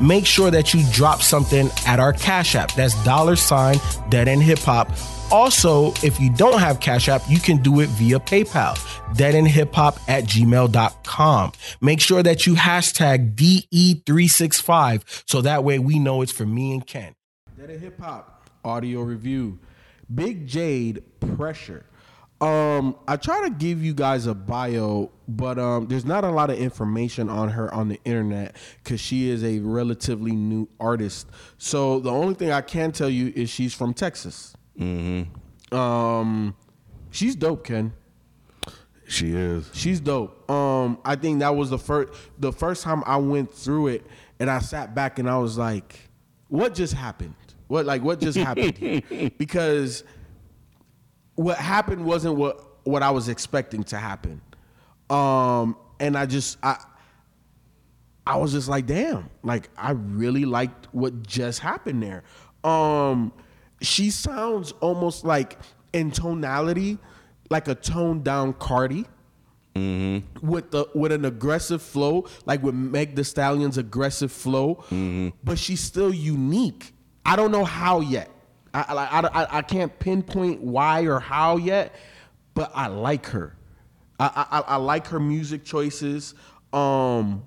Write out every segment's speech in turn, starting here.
make sure that you drop something at our Cash App. That's dollar sign Dead End Hip Hop. Also, if you don't have Cash App, you can do it via PayPal, deadendhiphop at gmail.com. Make sure that you hashtag DE365 so that way we know it's for me and Ken. Dead End Hip Hop audio review. Big Jade Pressure. Um, I try to give you guys a bio, but um, there's not a lot of information on her on the internet because she is a relatively new artist. So the only thing I can tell you is she's from Texas. Mm-hmm. Um, she's dope, Ken. She is. She's dope. Um, I think that was the first the first time I went through it, and I sat back and I was like, "What just happened? What like what just happened?" here? Because what happened wasn't what what I was expecting to happen. Um, and I just I I was just like, damn, like I really liked what just happened there. Um, she sounds almost like in tonality, like a toned down Cardi. With the with an aggressive flow, like with Meg Thee Stallion's aggressive flow, but she's still unique. I don't know how yet. I, I, I, I can't pinpoint why or how yet, but I like her. I, I, I like her music choices. Um,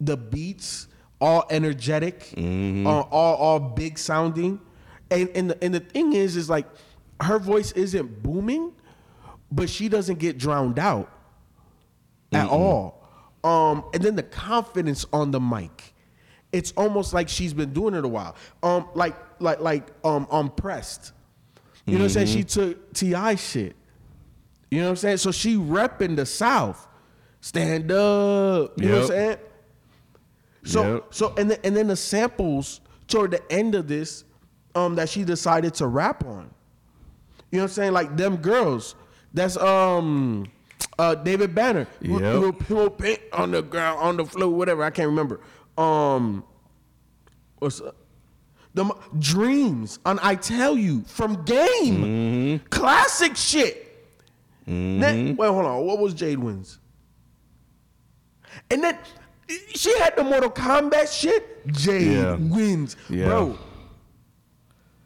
the beats all energetic, uh, all all big sounding, and and the, and the thing is, is like her voice isn't booming, but she doesn't get drowned out at all. Um, and then the confidence on the mic, it's almost like she's been doing it a while. Um, like like like um, um pressed. You know what I'm saying? She took Ti shit. You know what I'm saying? So she repping the South. Stand up. You know what I'm Yep. saying? So Yep. so and then and then the samples toward the end of this, um, that she decided to rap on. You know what I'm saying? Like them girls. That's um uh David Banner. Yep. Little pillow paint on the ground, on the floor, whatever. I can't remember. Um what's up? The dreams on I tell you from game. Mm-hmm. Classic shit. Then, mm-hmm. wait, hold on. What was Jade Wins? And then she had the Mortal Kombat shit. Jade Yeah. wins. Yeah. Bro,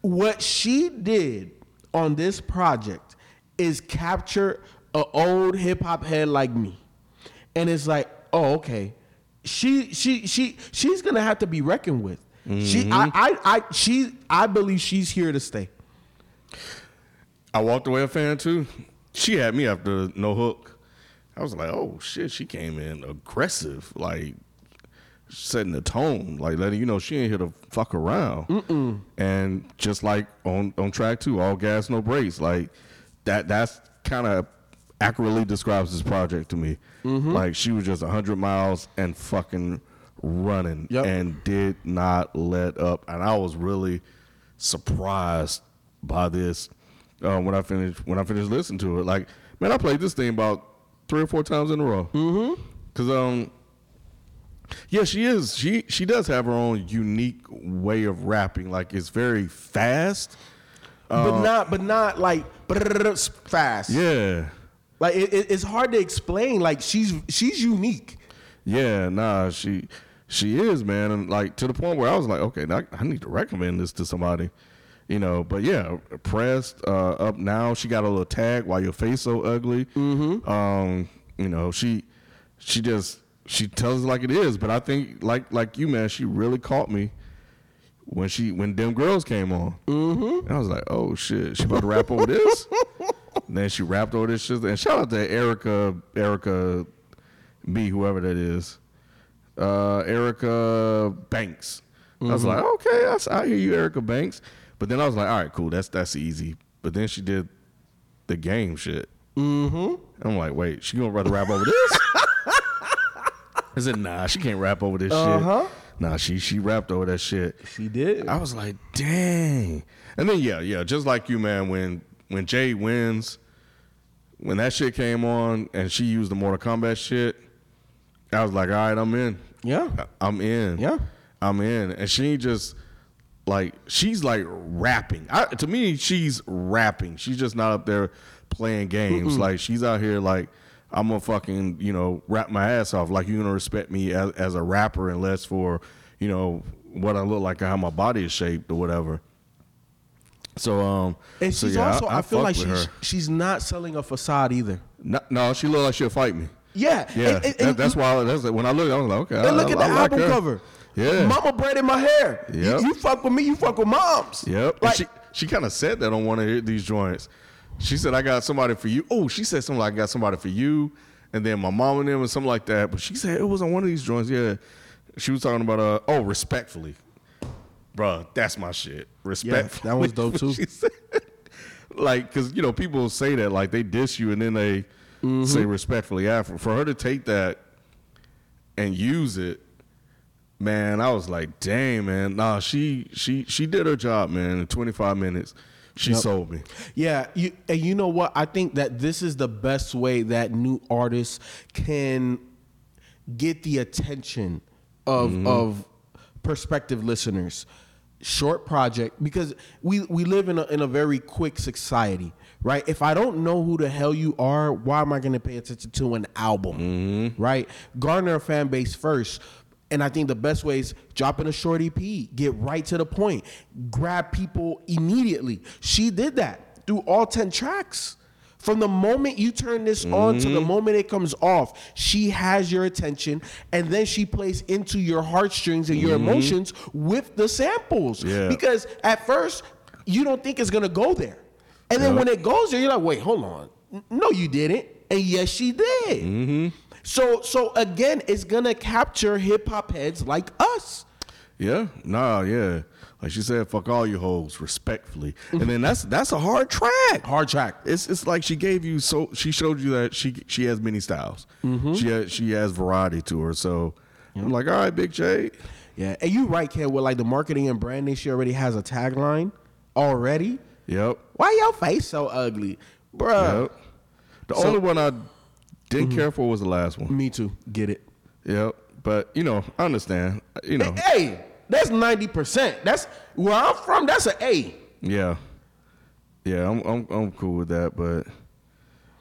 what she did on this project is capture an old hip hop head like me. And it's like, oh, okay. She she she she's gonna have to be reckoned with. She I, mm-hmm. I I she I believe she's here to stay. I walked away a fan too. She had me after no hook. I was like, oh shit, she came in aggressive, like setting the tone, like letting you know she ain't here to fuck around. And just like on on track two, all gas no brakes, like that. That's kind of accurately describes this project to me. Mm-hmm. Like she was just hundred miles and fucking running, Yep. and did not let up. And I was really surprised by this uh, when I finished when I finished listening to it. Like, man, I played this thing about three or four times in a row. Mm-hmm. Cause um, yeah, she is. She she does have her own unique way of rapping. Like it's very fast. but not but not like fast. Yeah, Like it, it- it's hard to explain. Like she's she's unique. yeah. Nah, she she is man, and like to the point where I was like, okay, now I need to recommend this to somebody. You know, but yeah, pressed uh, up now. She got a little tag. Why your face so ugly? Mm-hmm. Um, you know, she she just she tells it like it is. But I think like like you, man, she really caught me when she when them girls came on. Mm-hmm. And I was like, oh shit, she about to rap over this. And then she rapped over this shit. And shout out to Erica, Erica B, whoever that is. Uh, Erica Banks. I was like, okay, I hear you, Erica Banks. But then I was like, all right, cool, that's that's easy. But then she did the game shit. Mm-hmm. I'm like, wait, she gonna rather rap over this? I said, nah, she can't rap over this Uh-huh. shit. Nah, she she rapped over that shit. She did. I was like, dang. And then yeah, yeah, just like you, man. When when Jay wins, when that shit came on and she used the Mortal Kombat shit, I was like, all right, I'm in. Yeah. I'm in. Yeah. I'm in. And she just like she's like rapping. I, to me, she's rapping. She's just not up there playing games. Like she's out here like I'm gonna fucking you know rap my ass off. Like you're gonna respect me as, as a rapper unless for you know what I look like or how my body is shaped or whatever. So um, And so she's yeah, also, I, feel like she's her. she's not selling a facade either. No, no, she look like she'll fight me. Yeah. Yeah, And- and- that- and that's why. That's when I look. I was like, okay. And I, look at I the like album her. cover. Yeah. Mama braided my hair. You- You, fuck with me, you fuck with moms. Yep. Like, she she kind of said that on one of these joints. She said, "I got somebody for you." Oh, she said something like, "I got somebody for you," and then my mom and them and something like that. But she said it was on one of these joints. Yeah, she was talking about uh oh respectfully, bruh. That's my shit. Respectfully. that was dope, too. Like, cause you know people say that like they diss you and then they Mm-hmm. say respectfully after. For her to take that and use it man, I was like, dang, man. Nah, she she she did her job, man. In 25 minutes, she Yep. sold me. Yeah, you, and you know what? I think that this is the best way that new artists can get the attention of of prospective listeners. Short project because we we live in a in a very quick society, right? If I don't know who the hell you are, why am I going to pay attention to an album, right? Garner a fan base first. And I think the best way is dropping a short EP, get right to the point, grab people immediately. She did that through all 10 tracks. From the moment you turn this on to the Mm-hmm. moment it comes off, she has your attention and then she plays into your heartstrings and your emotions with the samples. Mm-hmm. Yeah. Because at first, you don't think it's gonna go there. And then when it goes there, you're like, wait, hold on. No, you didn't. And yes, she did. Mm-hmm. So so again, it's gonna capture hip hop heads like us. Yeah, nah, yeah. Like she said, fuck all you hoes, respectfully. And then that's that's a hard track. Hard track. It's it's like she gave you so she showed you that she she has many styles. She has, she has variety to her. So I'm like, all right, Big J. Yeah, and you right, Ken. With like the marketing and branding, she already has a tagline already. Yep. Why your face so ugly, bruh? Yep. The So- only one I didn't mm-hmm. care for was the last one. Me too. Get it? Yep. But you know, I understand. You know, Hey, that's ninety percent. That's where I'm from. That's an A. Yeah, yeah, I'm I'm I'm cool with that, but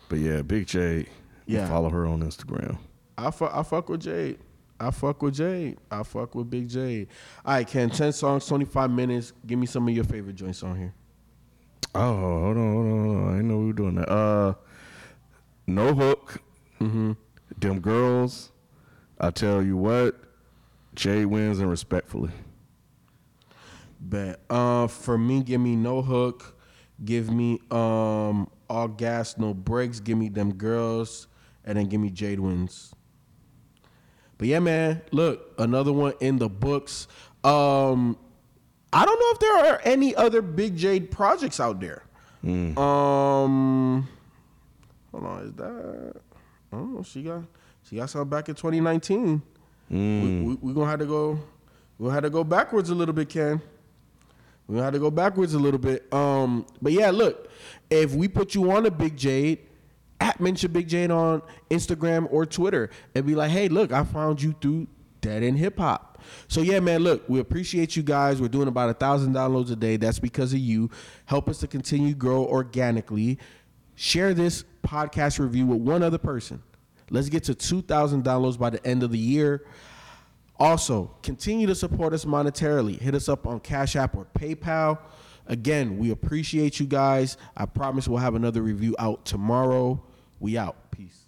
but yeah, Big J, Yeah. yeah, follow her on Instagram. I fuck, I fuck with Jade. I fuck with Jade. I fuck with Big Jade. All right, Ken. Ten songs, twenty five minutes. Give me some of your favorite joints on here. Oh, hold on, hold on, hold on. I didn't know we were doing that. Uh, no hook. Mm-hmm. Them girls. I tell you what, Jay wins and respectfully. Bet. Uh, for me, give me no hook. Give me um all gas, no brakes. Give me them girls, and then give me Jade wins. But yeah, man. Look, another one in the books. Um, I don't know if there are any other Big Jade projects out there. Um, hold on, is that? I don't know. She got she got something back in 2019. We, we, we gonna have to go. We gonna have to go backwards a little bit, Ken. We gonna have to go backwards a little bit. Um, but yeah, look, if we put you on a Big Jade, at mention Big Jade on Instagram or Twitter, and be like, hey, look, I found you through Dead End Hip Hop. So yeah, man, look, we appreciate you guys. We're doing about a thousand downloads a day. That's because of you. Help us to continue grow organically. Share this podcast review with one other person. Let's get to 2,000 downloads by the end of the year. Also, continue to support us monetarily. Hit us up on Cash App or PayPal. Again, we appreciate you guys. I promise we'll have another review out tomorrow. We out. Peace.